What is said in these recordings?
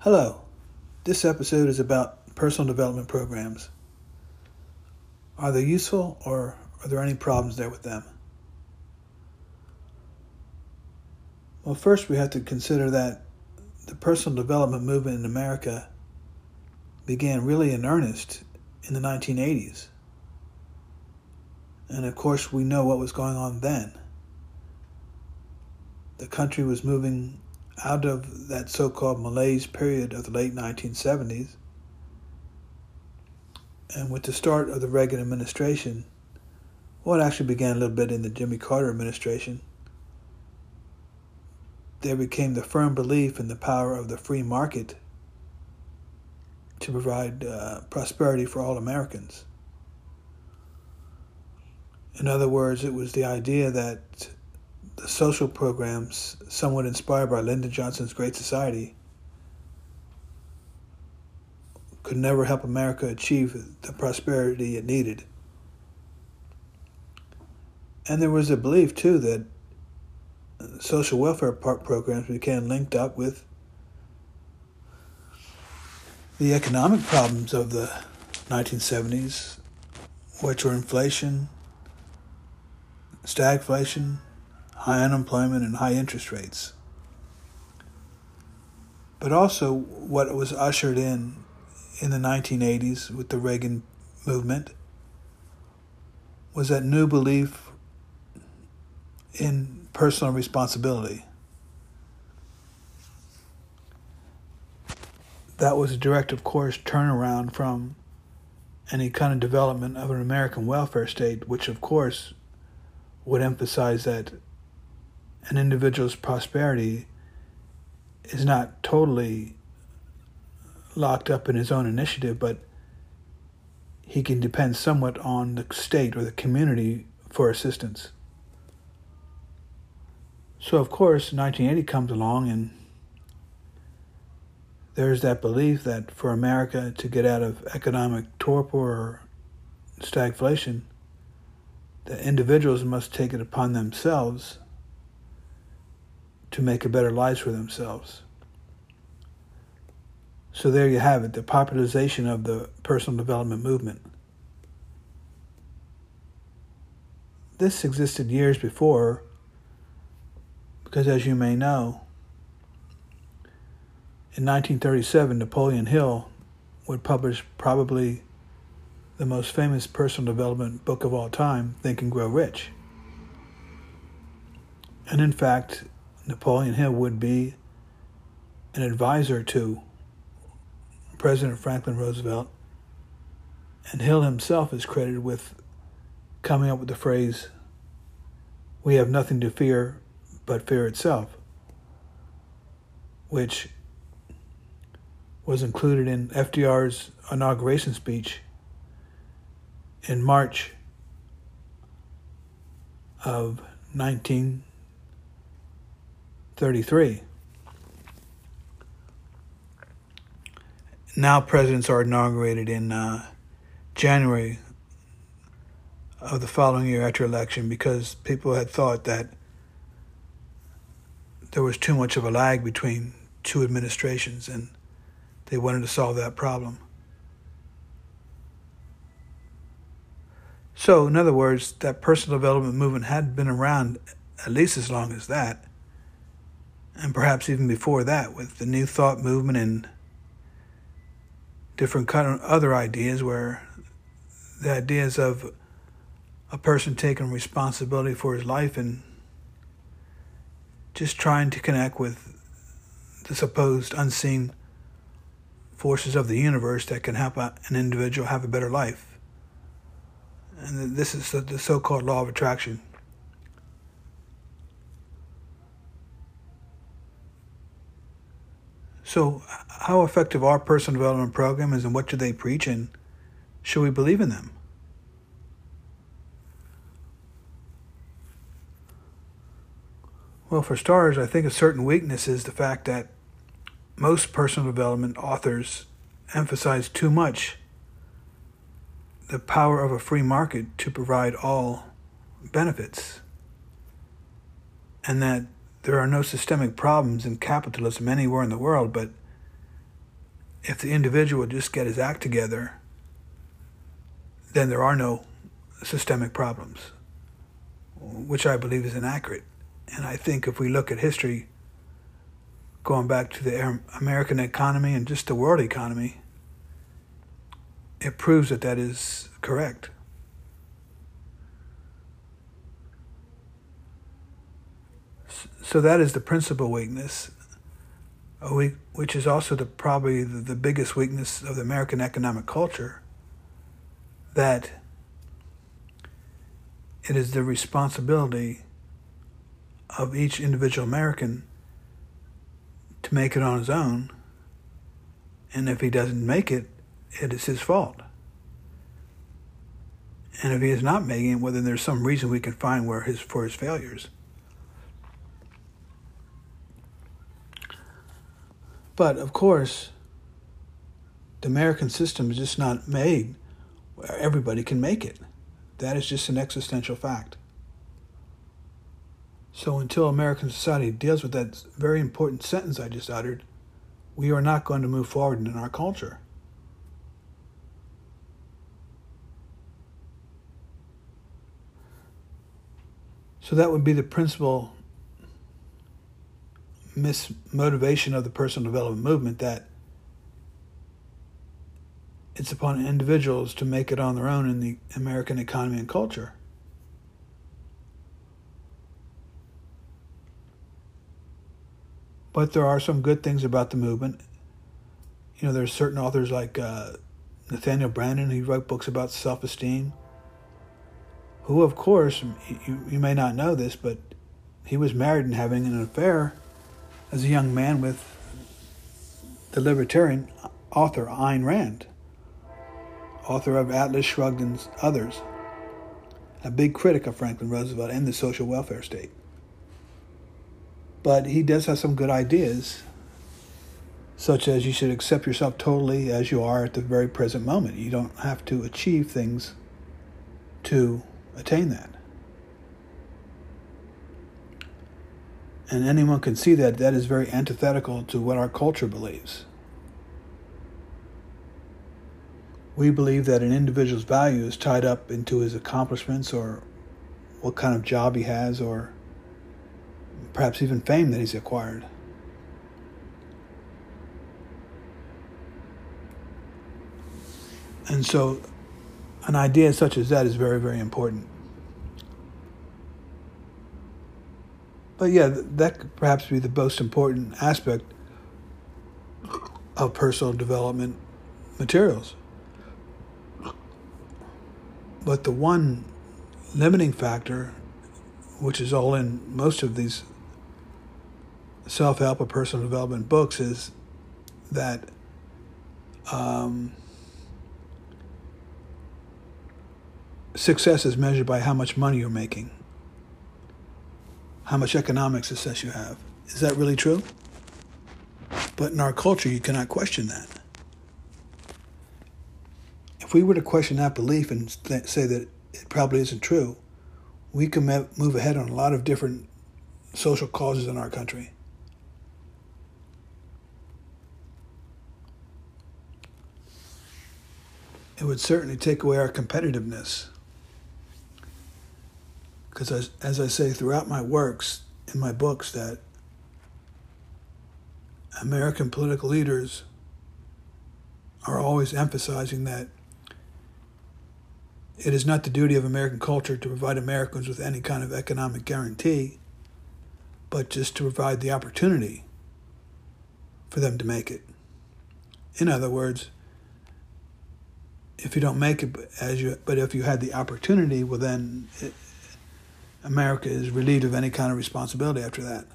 Hello. This episode is about personal development programs. Are they useful or are there any problems there with them? Well, first we have to consider that the personal development movement in America began really in earnest in the 1980s. And of course, we know what was going on then. The country was moving out of that so called malaise period of the late 1970s. And with the start of the Reagan administration, well, it actually began a little bit in the Jimmy Carter administration, there became the firm belief in the power of the free market to provide uh, prosperity for all Americans. In other words, it was the idea that the social programs, somewhat inspired by Lyndon Johnson's Great Society, could never help America achieve the prosperity it needed. And there was a belief, too, that social welfare programs became linked up with the economic problems of the 1970s, which were inflation, stagflation, high unemployment and high interest rates. But also, what was ushered in in the 1980s with the Reagan movement was that new belief in personal responsibility. That was a direct, of course, turnaround from any kind of development of an American welfare state, which, of course, would emphasize that an individual's prosperity is not totally locked up in his own initiative, but he can depend somewhat on the state or the community for assistance. So, of course, 1980 comes along, and there's that belief that for America to get out of economic torpor or stagflation, that individuals must take it upon themselves to make a better life for themselves. So there you have it, the popularization of the personal development movement. This existed years before, because as you may know, in 1937, Napoleon Hill would publish probably the most famous personal development book of all time, Think and Grow Rich. And in fact, Napoleon Hill would be an advisor to President Franklin Roosevelt, and Hill himself is credited with coming up with the phrase, We have nothing to fear but fear itself, which was included in FDR's inauguration speech in March of 19. 33. Now presidents are inaugurated in uh, January of the following year after election because people had thought that there was too much of a lag between two administrations and they wanted to solve that problem. So, in other words, that personal development movement had been around at least as long as that and perhaps even before that with the New Thought movement and different kind of other ideas where the ideas of a person taking responsibility for his life and just trying to connect with the supposed unseen forces of the universe that can help an individual have a better life. And this is the so called law of attraction. So, how effective are personal development programs and what do they preach and should we believe in them? Well, for starters, I think a certain weakness is the fact that most personal development authors emphasize too much the power of a free market to provide all benefits, and that there are no systemic problems in capitalism anywhere in the world, but if the individual just get his act together, then there are no systemic problems, which I believe is inaccurate. And I think if we look at history, going back to the American economy and just the world economy, it proves that that is correct. So that is the principal weakness, which is also the probably the, biggest weakness of the American economic culture. That it is the responsibility of each individual American to make it on his own, and if he doesn't make it, it is his fault. And if he is not making it, well, then there's some reason we can find where his for his failures. But of course, the American system is just not made where everybody can make it. That is just an existential fact. So until American society deals with that very important sentence I just uttered, we are not going to move forward in our culture. So that would be the principal mismotivation of the personal development movement that it's upon individuals to make it on their own in the American economy and culture. But there are some good things about the movement. You know, there's certain authors like uh, Nathaniel Branden, who wrote books about self esteem who, of course, you, you may not know this, but he was married and having an affair as a young man with the libertarian author Ayn Rand, author of Atlas Shrugged and others, a big critic of Franklin Roosevelt and the social welfare state. But he does have some good ideas, such as you should accept yourself totally as you are at the very present moment. You don't have to achieve things to attain that. And anyone can see that that is very antithetical to what our culture believes. We believe that an individual's value is tied up into his accomplishments or what kind of job he has or perhaps even fame that he's acquired. And so an idea such as that is very, very important. But yeah, that could perhaps be the most important aspect of personal development materials. But the one limiting factor, which is all in most of these self help or personal development books, is that um, success is measured by how much money you're making, how much economic success you have. Is that really true? But in our culture, you cannot question that. If we were to question that belief and th- say that it probably isn't true, we can move ahead on a lot of different social causes in our country. It would certainly take away our competitiveness. Because as, as I say throughout my works, in my books, that American political leaders are always emphasizing that it is not the duty of American culture to provide Americans with any kind of economic guarantee, but just to provide the opportunity for them to make it. In other words, if you don't make it as you, but if you had the opportunity, well then America is relieved of any kind of responsibility after that.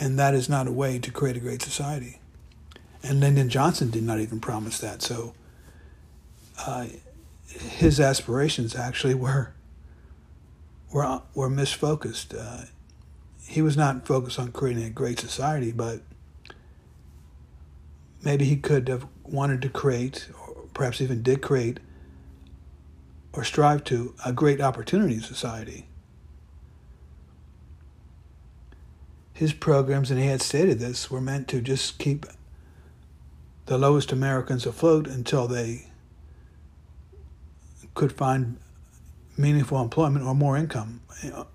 And that is not a way to create a great society. And Lyndon Johnson did not even promise that. So uh, his aspirations actually were were were misfocused. Uh, he was not focused on creating a great society, but maybe he could have wanted to create, or perhaps even did create, or strive to a great opportunity society. His programs, and he had stated this, were meant to just keep the lowest Americans afloat until they could find meaningful employment or more income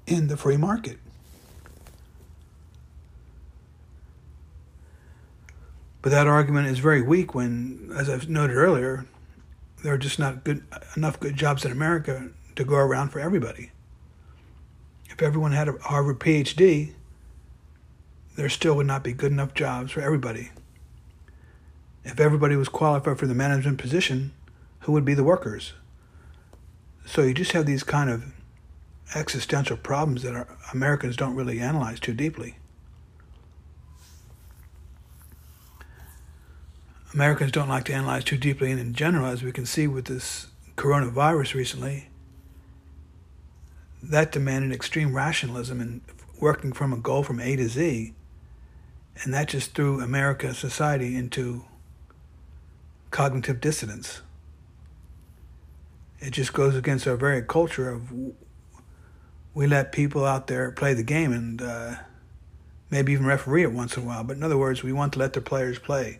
in the free market. But that argument is very weak when, as I've noted earlier, there are just not good enough good jobs in America to go around for everybody. If everyone had a Harvard PhD, there still would not be good enough jobs for everybody. If everybody was qualified for the management position, who would be the workers? So you just have these kind of existential problems that Americans don't really analyze too deeply. Americans don't like to analyze too deeply, and in general, as we can see with this coronavirus recently, that demanded extreme rationalism and working from a goal from A to Z, and that just threw America society into cognitive dissonance. It just goes against our very culture of we let people out there play the game and uh, maybe even referee it once in a while. But in other words, we want to let the players play.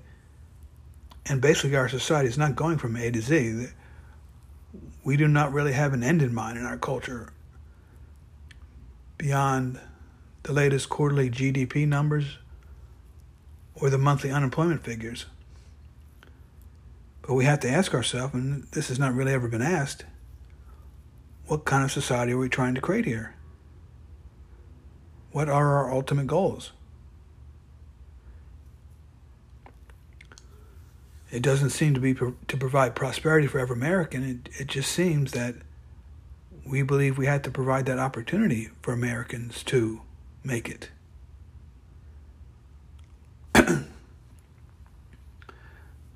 And basically, our society is not going from A to Z. We do not really have an end in mind in our culture beyond the latest quarterly GDP numbers or the monthly unemployment figures. But we have to ask ourselves, and this has not really ever been asked, what kind of society are we trying to create here? What are our ultimate goals? It doesn't seem to be to provide prosperity for every American. It, it just seems that we believe we had to provide that opportunity for Americans to make it.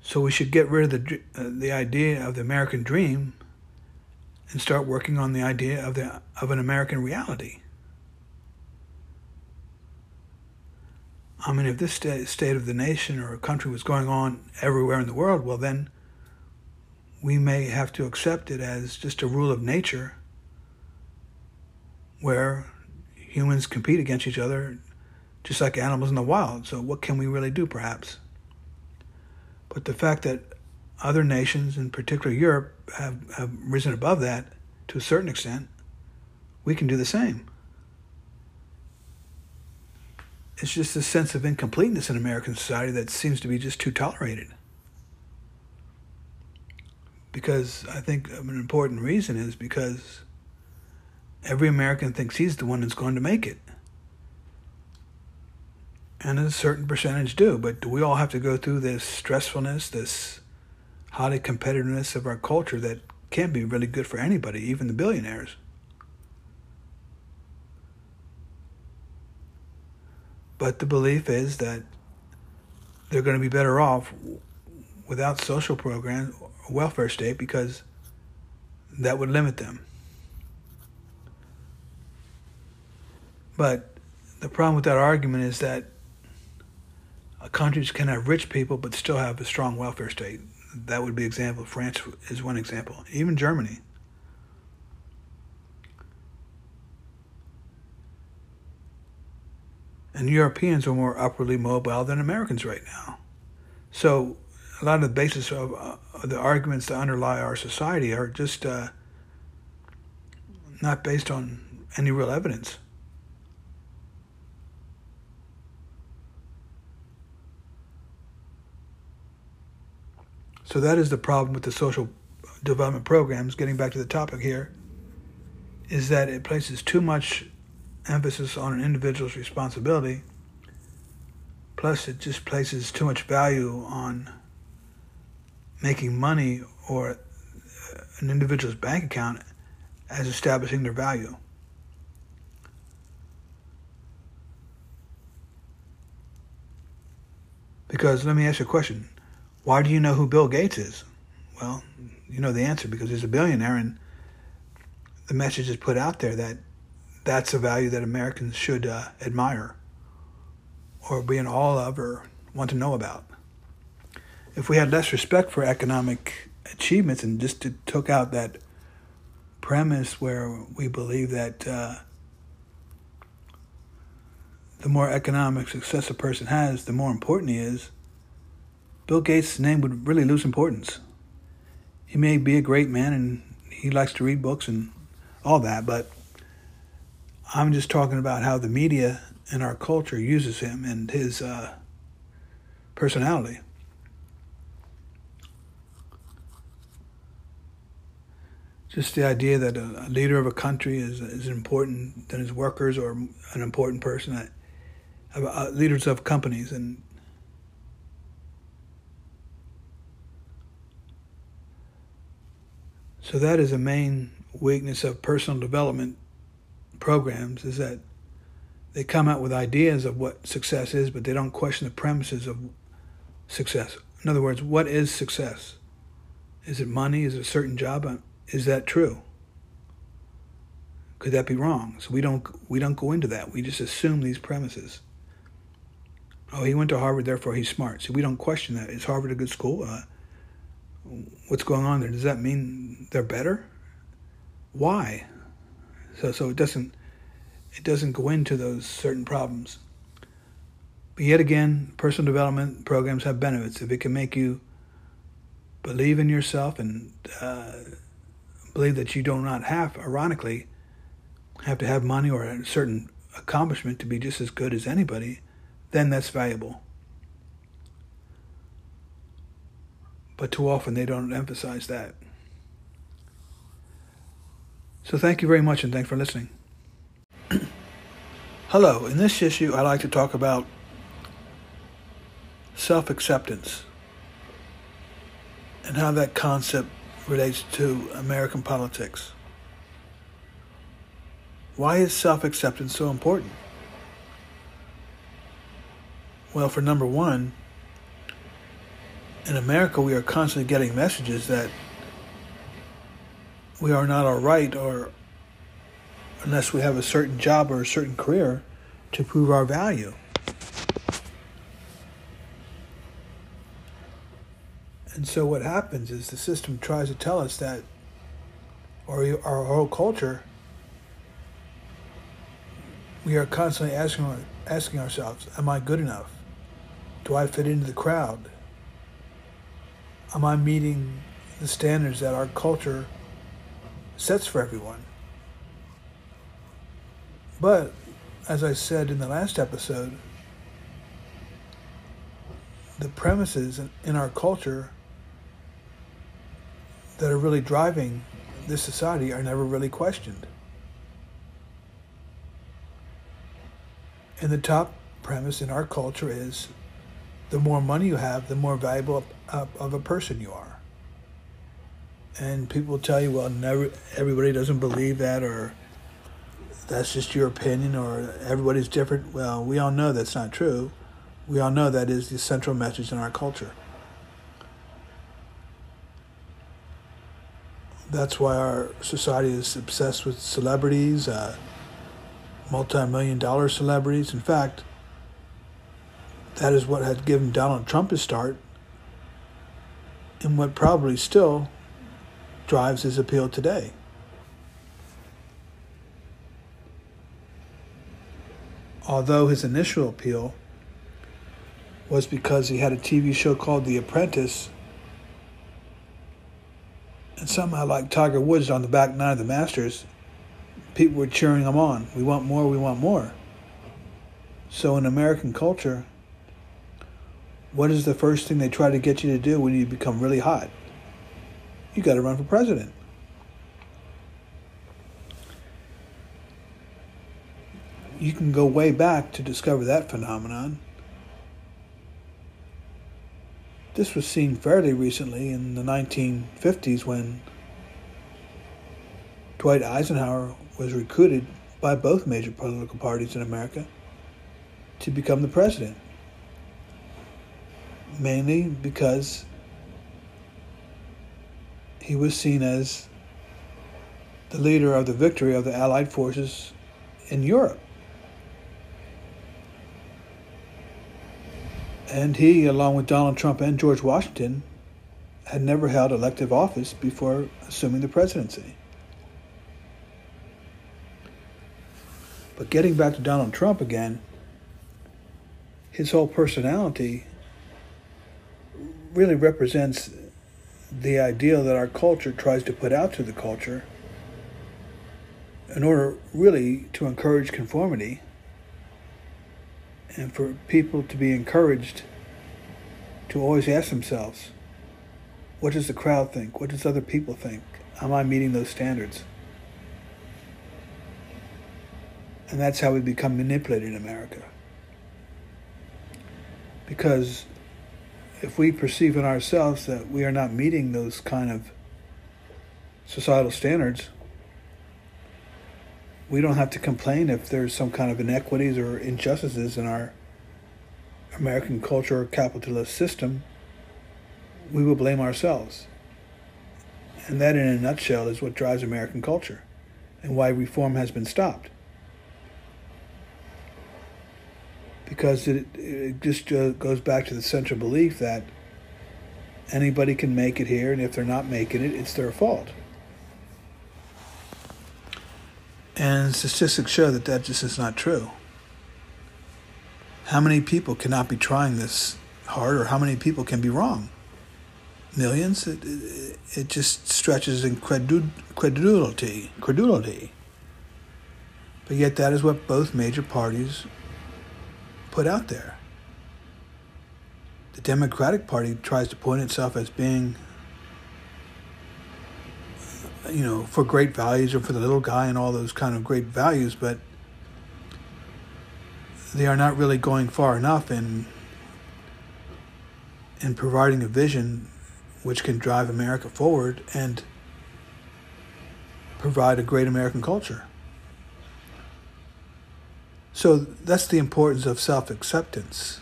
so we should get rid of the uh, the idea of the American dream and start working on the idea of the of an American reality. I mean, if this state of the nation or country was going on everywhere in the world, well, then we may have to accept it as just a rule of nature where humans compete against each other just like animals in the wild. So, what can we really do, perhaps? But the fact that other nations, in particular Europe, have, have risen above that to a certain extent, we can do the same. It's just a sense of incompleteness in American society that seems to be just too tolerated. Because I think an important reason is because every American thinks he's the one that's going to make it. And a certain percentage do, but do we all have to go through this stressfulness, this highly competitiveness of our culture that can't be really good for anybody, even the billionaires? But the belief is that they're going to be better off without social programs welfare state because that would limit them. But the problem with that argument is that countries can have rich people but still have a strong welfare state. That would be example. France is one example. Even Germany. And Europeans are more upwardly mobile than Americans right now. So a lot of the basis of, uh, the arguments that underlie our society are just uh, not based on any real evidence. So that is the problem with the social development programs, getting back to the topic here, is that it places too much emphasis on an individual's responsibility. Plus, it just places too much value on making money or uh, an individual's bank account as establishing their value. Because let me ask you a question. Why do you know who Bill Gates is? Well, you know the answer because he's a billionaire and the message is put out there that that's a value that Americans should uh, admire or be in awe of or want to know about. If we had less respect for economic achievements and just to, took out that premise where we believe that uh, the more economic success a person has, the more important he is, Bill Gates' name would really lose importance. He may be a great man and he likes to read books and all that, but I'm just talking about how the media and our culture uses him and his uh, personality. Just the idea that a, leader of a country is is important than his workers or an important person. Uh, uh, leaders of companies and so that is a main weakness of personal development programs is that they come out with ideas of what success is, but they don't question the premises of success. In other words, what is success? Is it money? Is it a certain job? Uh, is that true? Could that be wrong? So we don't we don't go into that. We just assume these premises. Oh, he went to Harvard, therefore he's smart. So we don't question that. Is Harvard a good school? Uh, what's going on there? Does that mean they're better? Why? So so it doesn't it doesn't go into those certain problems. But yet again, personal development programs have benefits. If it can make you believe in yourself and uh, believe that you do not have, ironically, have to have money or a certain accomplishment to be just as good as anybody, then that's valuable. But too often they don't emphasize that. So thank you very much and thanks for listening. Hello, in this issue I'd like to talk about self acceptance and how that concept relates to American politics. Why is self acceptance so important? Well, for number one, in America, we are constantly getting messages that we are not all right or unless we have a certain job or a certain career to prove our value. And so what happens is the system tries to tell us that, or our whole culture, we are constantly asking, asking ourselves, am I good enough? Do I fit into the crowd? Am I meeting the standards that our culture sets for everyone? But, as I said in the last episode, the premises in our culture that are really driving this society are never really questioned. And the top premise in our culture is the more money you have, the more valuable of a person you are. And people tell you, well, never everybody doesn't believe that, or that's just your opinion, or everybody's different. Well, we all know that's not true. We all know that is the central message in our culture. That's why our society is obsessed with celebrities, uh, multi million dollar celebrities. In fact, that is what had given Donald Trump his start, and what probably still drives his appeal today. Although his initial appeal was because he had a TV show called The Apprentice and somehow, like Tiger Woods on the back nine of the Masters, people were cheering him on. We want more, we want more. So, in American culture, what is the first thing they try to get you to do when you become really hot? You got to run for president. You can go way back to discover that phenomenon. This was seen fairly recently in the 1950s when Dwight Eisenhower was recruited by both major political parties in America to become the president. Mainly because he was seen as the leader of the victory of the Allied forces in Europe. And he, along with Donald Trump and George Washington, had never held elective office before assuming the presidency. But getting back to Donald Trump again, his whole personality really represents the ideal that our culture tries to put out to the culture in order really to encourage conformity and for people to be encouraged to always ask themselves, what does the crowd think? What does other people think? Am I meeting those standards? And that's how we become manipulated in America. Because if we perceive in ourselves that we are not meeting those kind of societal standards, we don't have to complain if there's some kind of inequities or injustices in our American culture or capitalist system. We will blame ourselves. And that, in a nutshell, is what drives American culture and why reform has been stopped. Because it, it just uh, goes back to the central belief that anybody can make it here, and if they're not making it, it's their fault. And statistics show that that just is not true. How many people cannot be trying this hard, or how many people can be wrong? Millions? It, it, it just stretches in credulity, credulity. But yet, that is what both major parties put out there. The Democratic Party tries to point itself as being you know, for great values or for the little guy and all those kind of great values, but they are not really going far enough in in providing a vision which can drive America forward and provide a great American culture. So that's the importance of self acceptance.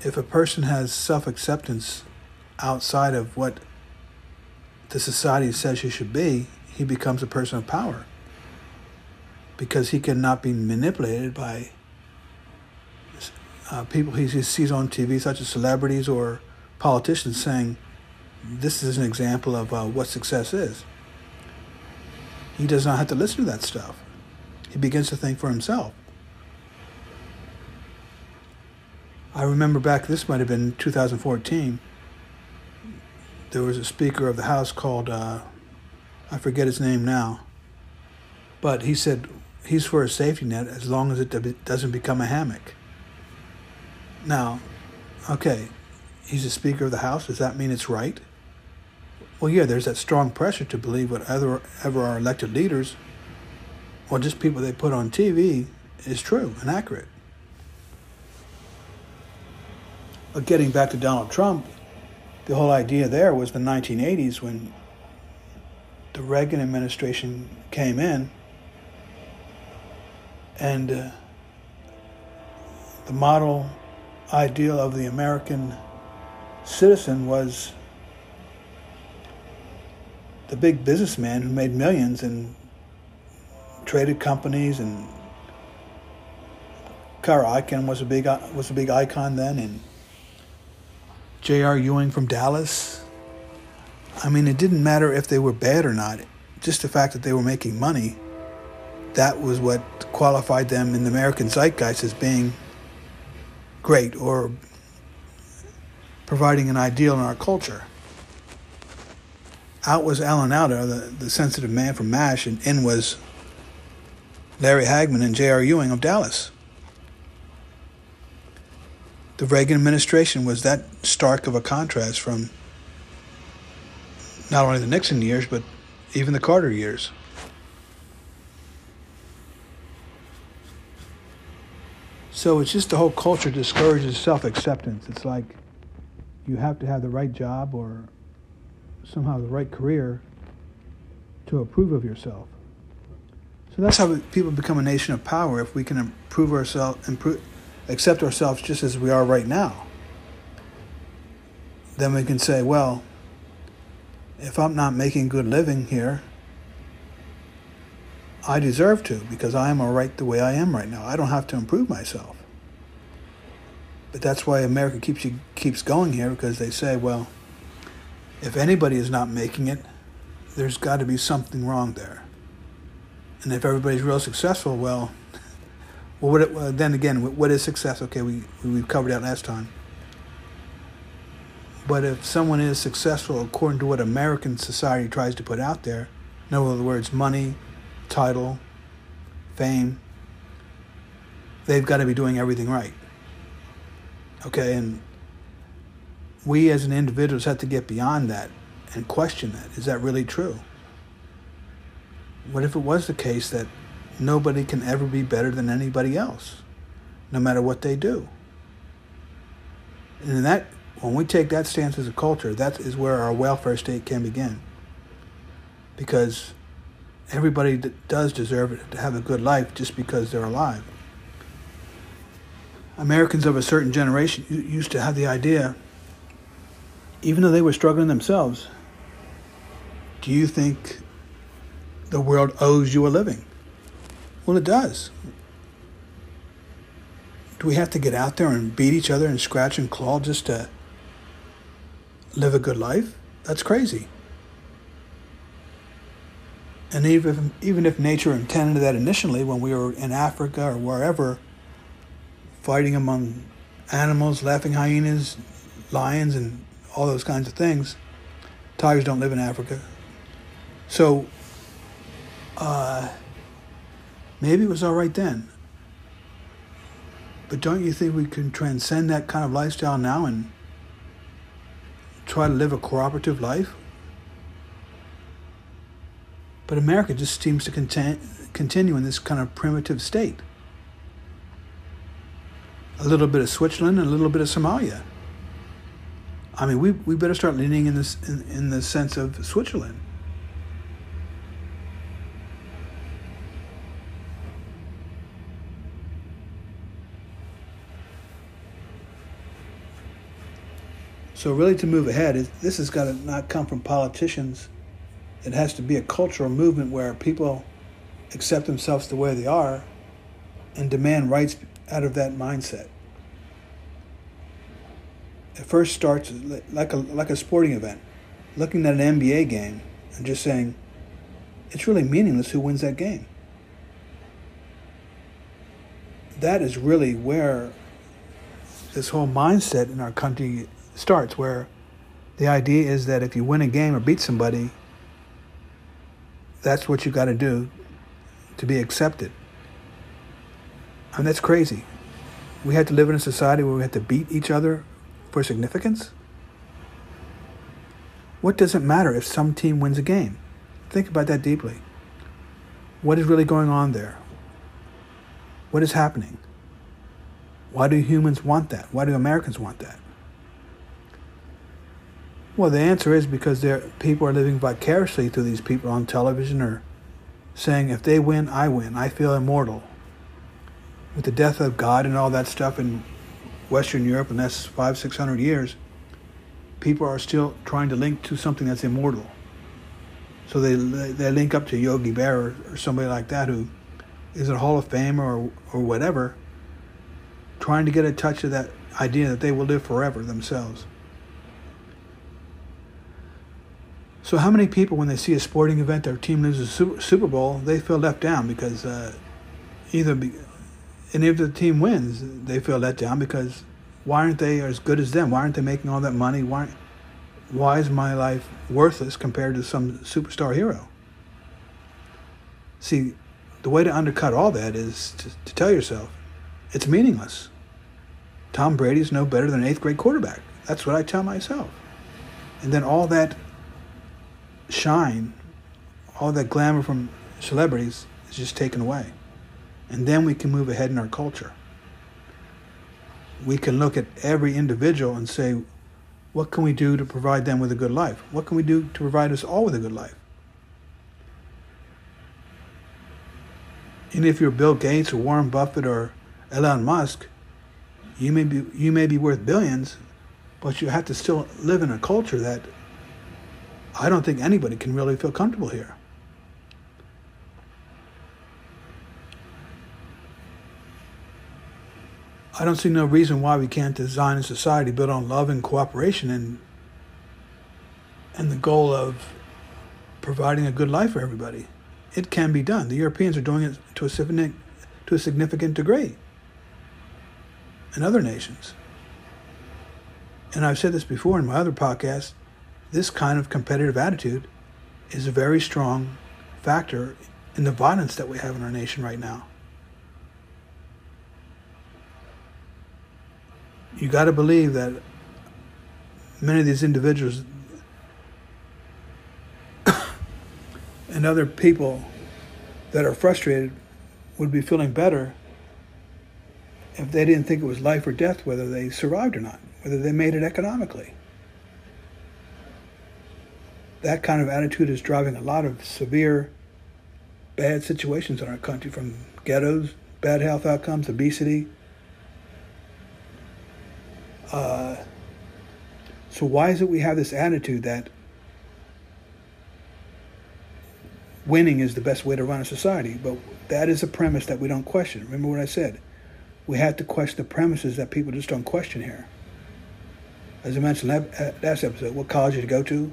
If a person has self acceptance outside of what the society says he should be, he becomes a person of power. Because he cannot be manipulated by uh, people he sees on TV, such as celebrities or politicians, saying, This is an example of uh, what success is. He does not have to listen to that stuff. He begins to think for himself. I remember back, this might have been 2014 there was a Speaker of the House called, uh, I forget his name now, but he said he's for a safety net as long as it doesn't become a hammock. Now, okay, he's a Speaker of the House. Does that mean it's right? Well, yeah, there's that strong pressure to believe whatever ever our elected leaders or just people they put on TV is true and accurate. But getting back to Donald Trump, the whole idea there was the 1980s when the Reagan administration came in and uh, the model ideal of the American citizen was the big businessman who made millions and traded companies and Carl Icahn was a big was a big icon then and J.R. Ewing from Dallas. I mean, it didn't matter if they were bad or not. Just the fact that they were making money, that was what qualified them in the American zeitgeist as being great or providing an ideal in our culture. Out was Alan Alda, the, the sensitive man from MASH, and in was Larry Hagman and J.R. Ewing of Dallas the Reagan administration was that stark of a contrast from not only the Nixon years, but even the Carter years. So it's just the whole culture discourages self acceptance. It's like you have to have the right job or somehow the right career to approve of yourself. So that's how people become a nation of power if we can improve ourselves, improve, accept ourselves just as we are right now, then we can say, well, if I'm not making good living here, I deserve to because I am all right the way I am right now. I don't have to improve myself. But that's why America keeps you, keeps going here because they say, well, if anybody is not making it, there's got to be something wrong there. And if everybody's real successful, well, Well, what then again, what is success? Okay, we we covered that last time. But if someone is successful according to what American society tries to put out there, in other words, money, title, fame, they've got to be doing everything right. Okay, and we as an individuals have to get beyond that and question that. Is that really true? What if it was the case that nobody can ever be better than anybody else, no matter what they do? And that, when we take that stance as a culture, that is where our welfare state can begin. Because everybody does deserve to have a good life just because they're alive. Americans of a certain generation used to have the idea, even though they were struggling themselves, do you think the world owes you a living? Well, it does. Do we have to get out there and beat each other and scratch and claw just to live a good life? That's crazy. And even even if nature intended that initially, when we were in Africa or wherever, fighting among animals, laughing hyenas, lions, and all those kinds of things, tigers don't live in Africa. So uh, maybe it was all right then. But don't you think we can transcend that kind of lifestyle now and try to live a cooperative life? But America just seems to content, continue in this kind of primitive state. A little bit of Switzerland and a little bit of Somalia. I mean, we, we better start leaning in this in, in the sense of Switzerland. So really, to move ahead, this has got to not come from politicians it has to be a cultural movement where people accept themselves the way they are and demand rights out of that mindset. It first starts like a, like a sporting event, looking at an NBA game and just saying, it's really meaningless who wins that game. That is really where this whole mindset in our country starts, where the idea is that if you win a game or beat somebody, that's what you got to do to be accepted. And that's crazy. We had to live in a society where we had to beat each other for significance. What does it matter if some team wins a game? Think about that deeply. What is really going on there? What is happening? Why do humans want that? Why do Americans want that? Well, the answer is because there people are living vicariously through these people on television or saying, if they win, I win. I feel immortal. With the death of God and all that stuff in Western Europe, and that's five, six hundred years, people are still trying to link to something that's immortal. So they they link up to Yogi Berra or, or somebody like that who is a Hall of Fame or or whatever, trying to get a touch of that idea that they will live forever themselves. So how many people, when they see a sporting event, their team loses Super, Super Bowl, they feel left down because uh, either, and if the team wins, they feel let down because why aren't they as good as them? Why aren't they making all that money? Why, why is my life worthless compared to some superstar hero? See, the way to undercut all that is to, to tell yourself it's meaningless. Tom Brady's no better than an eighth grade quarterback. That's what I tell myself. And then all that shine, all that glamour from celebrities is just taken away. And then we can move ahead in our culture. We can look at every individual and say, what can we do to provide them with a good life? What can we do to provide us all with a good life? And if you're Bill Gates or Warren Buffett or Elon Musk, you may be you may be worth billions, but you have to still live in a culture that I don't think anybody can really feel comfortable here. I don't see no reason why we can't design a society built on love and cooperation and and the goal of providing a good life for everybody. It can be done. The Europeans are doing it to a significant, to a significant degree in other nations. And I've said this before in my other podcasts this kind of competitive attitude is a very strong factor in the violence that we have in our nation right now. You got to believe that many of these individuals and other people that are frustrated would be feeling better if they didn't think it was life or death whether they survived or not, whether they made it economically. That kind of attitude is driving a lot of severe, bad situations in our country from ghettos, bad health outcomes, obesity. Uh, so, why is it we have this attitude that winning is the best way to run a society? But that is a premise that we don't question. Remember what I said? We have to question the premises that people just don't question here. As I mentioned that last episode, what college did you go to?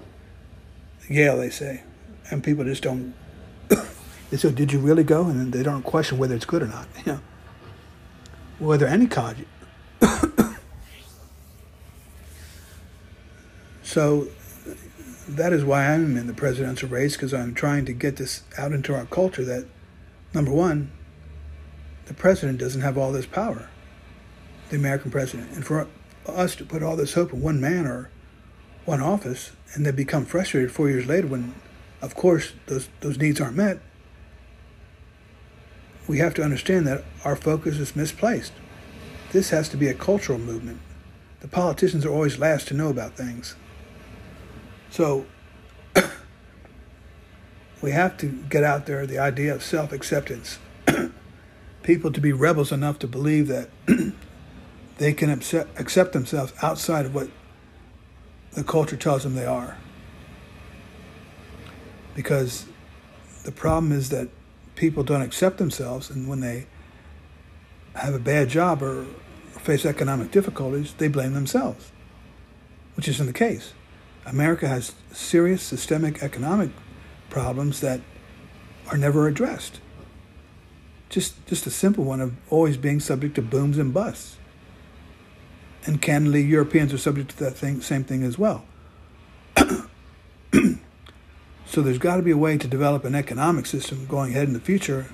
Yale, they say. And people just don't. they say, Did you really go? And they don't question whether it's good or not. You know, whether any college. So that is why I'm in the presidential race because I'm trying to get this out into our culture that, number one, the president doesn't have all this power, the American president. And for us to put all this hope in one man or one office and then become frustrated four years later when, of course, those, those needs aren't met, we have to understand that our focus is misplaced. This has to be a cultural movement. The politicians are always last to know about things. So we have to get out there the idea of self acceptance people to be rebels enough to believe that they can accept, accept themselves outside of what the culture tells them they are. Because the problem is that people don't accept themselves, and when they have a bad job or face economic difficulties, they blame themselves, which isn't the case. America has serious systemic economic problems that are never addressed just just a simple one of always being subject to booms and busts. And candidly, Europeans are subject to that thing, same thing as well. so there's got to be a way to develop an economic system going ahead in the future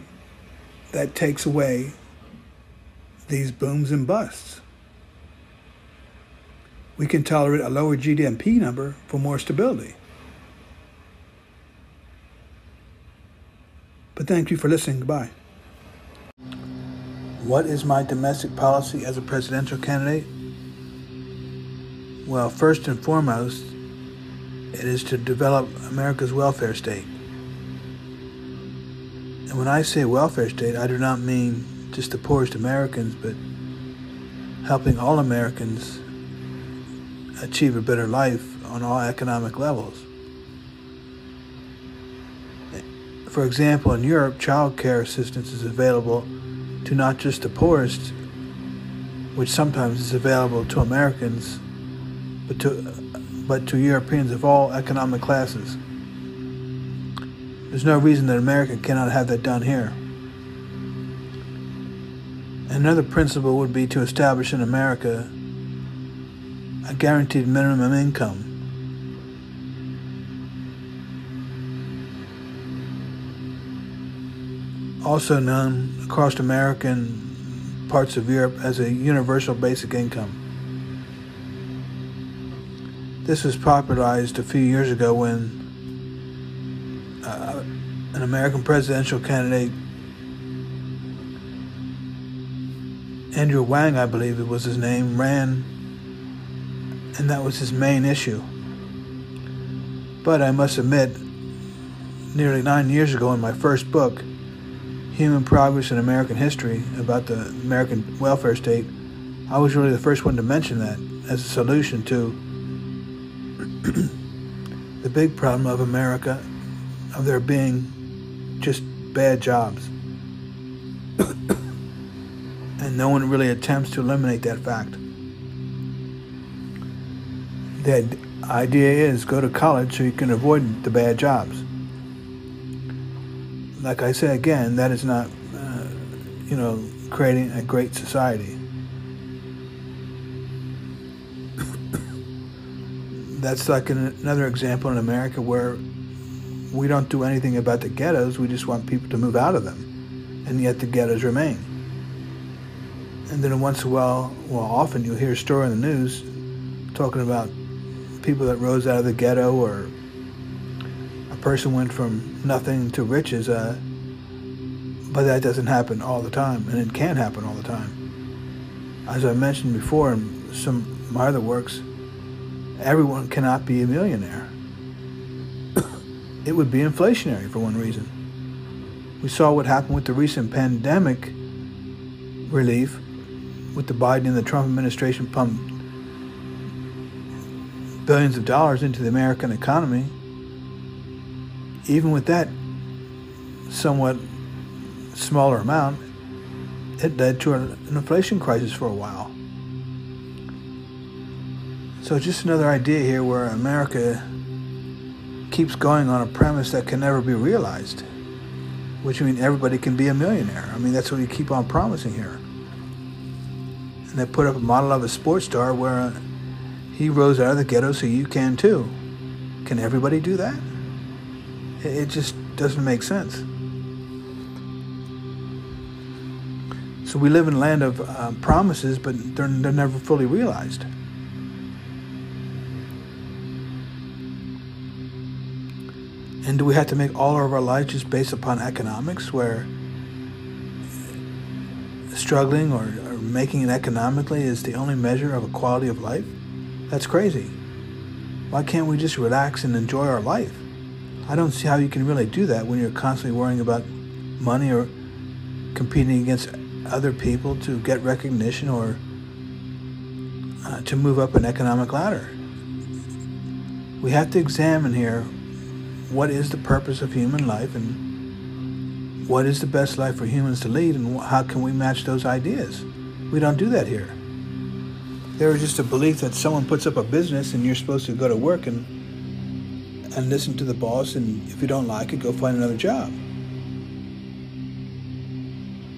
that takes away these booms and busts. We can tolerate a lower GDP number for more stability. But thank you for listening. Goodbye. What is my domestic policy as a presidential candidate? Well, first and foremost, it is to develop America's welfare state. And when I say welfare state, I do not mean just the poorest Americans, but helping all Americans achieve a better life on all economic levels. For example, in Europe, child care assistance is available to not just the poorest, which sometimes is available to Americans, but to, but to Europeans of all economic classes. There's no reason that America cannot have that done here. Another principle would be to establish in America a guaranteed minimum income. Also known across American parts of Europe as a universal basic income. This was popularized a few years ago when uh, an American presidential candidate, Andrew Wang, I believe it was his name, ran, and that was his main issue. But I must admit, nearly nine years ago in my first book, Human Progress in American History about the American welfare state, I was really the first one to mention that as a solution to the big problem of America, of there being just bad jobs. and no one really attempts to eliminate that fact. The idea is go to college so you can avoid the bad jobs like I say again, that is not uh, you know, creating a great society. That's like an, another example in America where we don't do anything about the ghettos. We just want people to move out of them, and yet the ghettos remain. And then once in a while, well, often you'll hear a story in the news talking about people that rose out of the ghetto or a person went from nothing to riches. Uh, but that doesn't happen all the time, and it can't happen all the time. As I mentioned before in some of my other works, everyone cannot be a millionaire. it would be inflationary for one reason. We saw what happened with the recent pandemic relief with the Biden and the Trump administration pumped billions of dollars into the American economy. Even with that somewhat smaller amount, it led to an inflation crisis for a while. So, just another idea here where America keeps going on a premise that can never be realized, which means everybody can be a millionaire. I mean, that's what you keep on promising here. And they put up a model of a sports star where he rose out of the ghetto, so you can too. Can everybody do that? It just doesn't make sense. So we live in a land of uh, promises, but they're, they're never fully realized. And do we have to make all of our lives just based upon economics, where struggling or, or making it economically is the only measure of a quality of life? That's crazy. Why can't we just relax and enjoy our life? I don't see how you can really do that when you're constantly worrying about money or competing against other people to get recognition or uh, to move up an economic ladder. We have to examine here what is the purpose of human life and what is the best life for humans to lead and how can we match those ideas. We don't do that here. There is just a belief that someone puts up a business and you're supposed to go to work and and listen to the boss and if you don't like it, go find another job.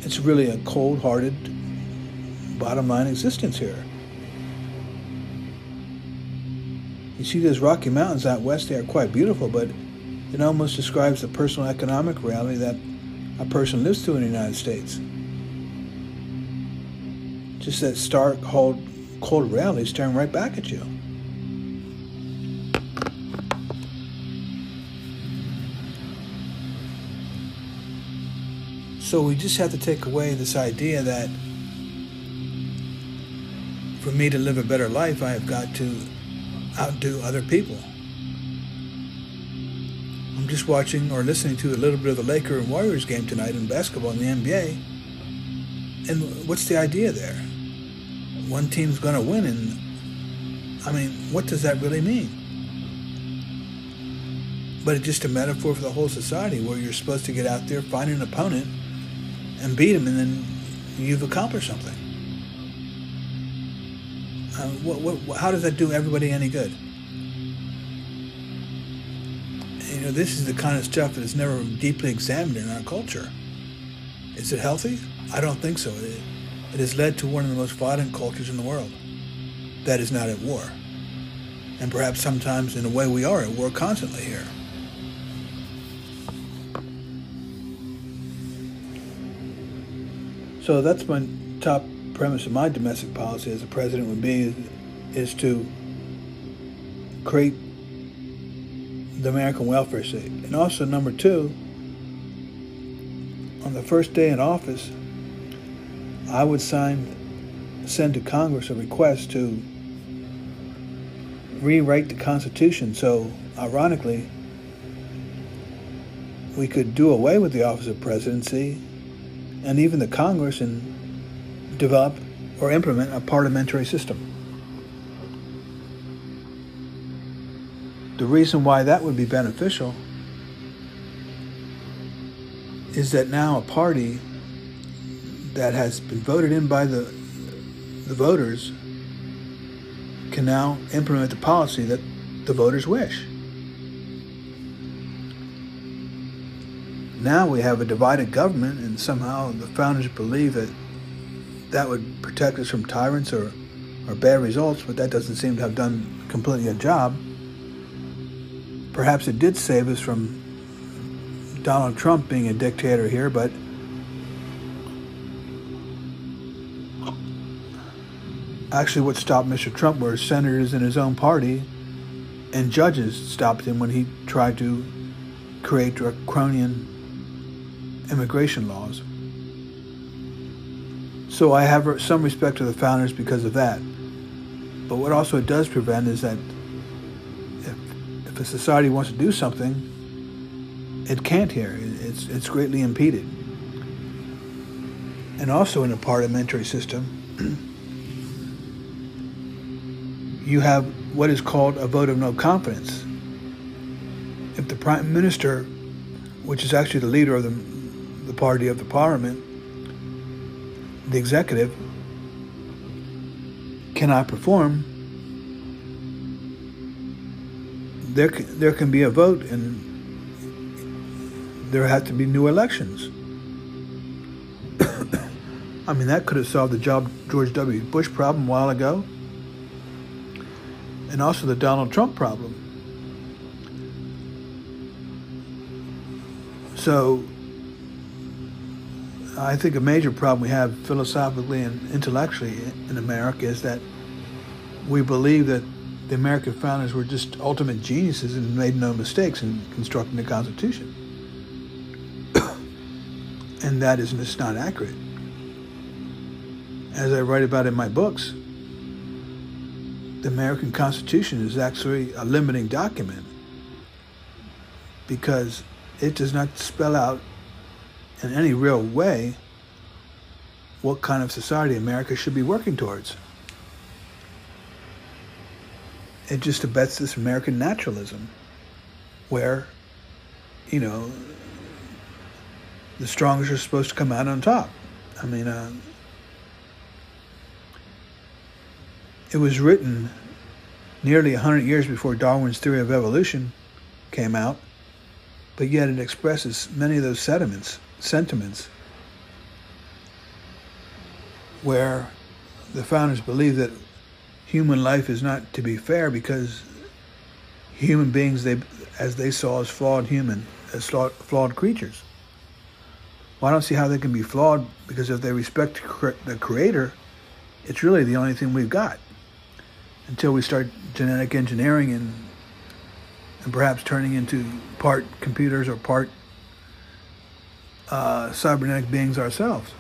It's really a cold hearted, bottom line existence here. You see those Rocky Mountains out west, they are quite beautiful, but it almost describes the personal economic reality that a person lives through in the United States. Just that stark, cold, cold reality staring right back at you. So we just have to take away this idea that for me to live a better life, I have got to outdo other people. I'm just watching or listening to a little bit of the Laker and Warriors game tonight in basketball in the NBA. And what's the idea there? One team's going to win, and I mean, what does that really mean? But it's just a metaphor for the whole society where you're supposed to get out there, find an opponent, and beat them, and then you've accomplished something. Uh, what, what, how does that do everybody any good? You know, this is the kind of stuff that is never deeply examined in our culture. Is it healthy? I don't think so. It, it has led to one of the most violent cultures in the world that is not at war. And perhaps sometimes, in a way, we are at war constantly here. So that's my top premise of my domestic policy as a president would be is to create the American welfare state. And also number two, on the first day in office, I would sign send to Congress a request to rewrite the Constitution. So ironically, we could do away with the office of presidency and even the Congress and develop or implement a parliamentary system. The reason why that would be beneficial is that now a party that has been voted in by the the voters can now implement the policy that the voters wish. now we have a divided government, and somehow the founders believe that that would protect us from tyrants or, or bad results, but that doesn't seem to have done completely a job. Perhaps it did save us from Donald Trump being a dictator here, but actually what stopped Mr. Trump were senators in his own party and judges stopped him when he tried to create draconian immigration laws. So I have some respect to the founders because of that. But what also it does prevent is that if, if a society wants to do something, it can't here. It's, it's greatly impeded. And also in a parliamentary system, you have what is called a vote of no confidence. If the prime minister, which is actually the leader of the, the party of the parliament, the executive, cannot perform, there there can be a vote and there have to be new elections. I mean, that could have solved the job George W. Bush problem a while ago, and also the Donald Trump problem. So, I think a major problem we have philosophically and intellectually in America is that we believe that the American founders were just ultimate geniuses and made no mistakes in constructing the Constitution. and that is just not accurate. As I write about in my books, the American Constitution is actually a limiting document because it does not spell out in any real way what kind of society America should be working towards. It just abets this American naturalism where, you know, the strongest are supposed to come out on top. I mean, uh, it was written nearly 100 years before Darwin's theory of evolution came out, but yet it expresses many of those sentiments sentiments where the founders believe that human life is not to be fair because human beings they as they saw as flawed human as flawed creatures. Well, I don't see how they can be flawed because if they respect the creator it's really the only thing we've got until we start genetic engineering and and perhaps turning into part computers or part uh, cybernetic beings ourselves.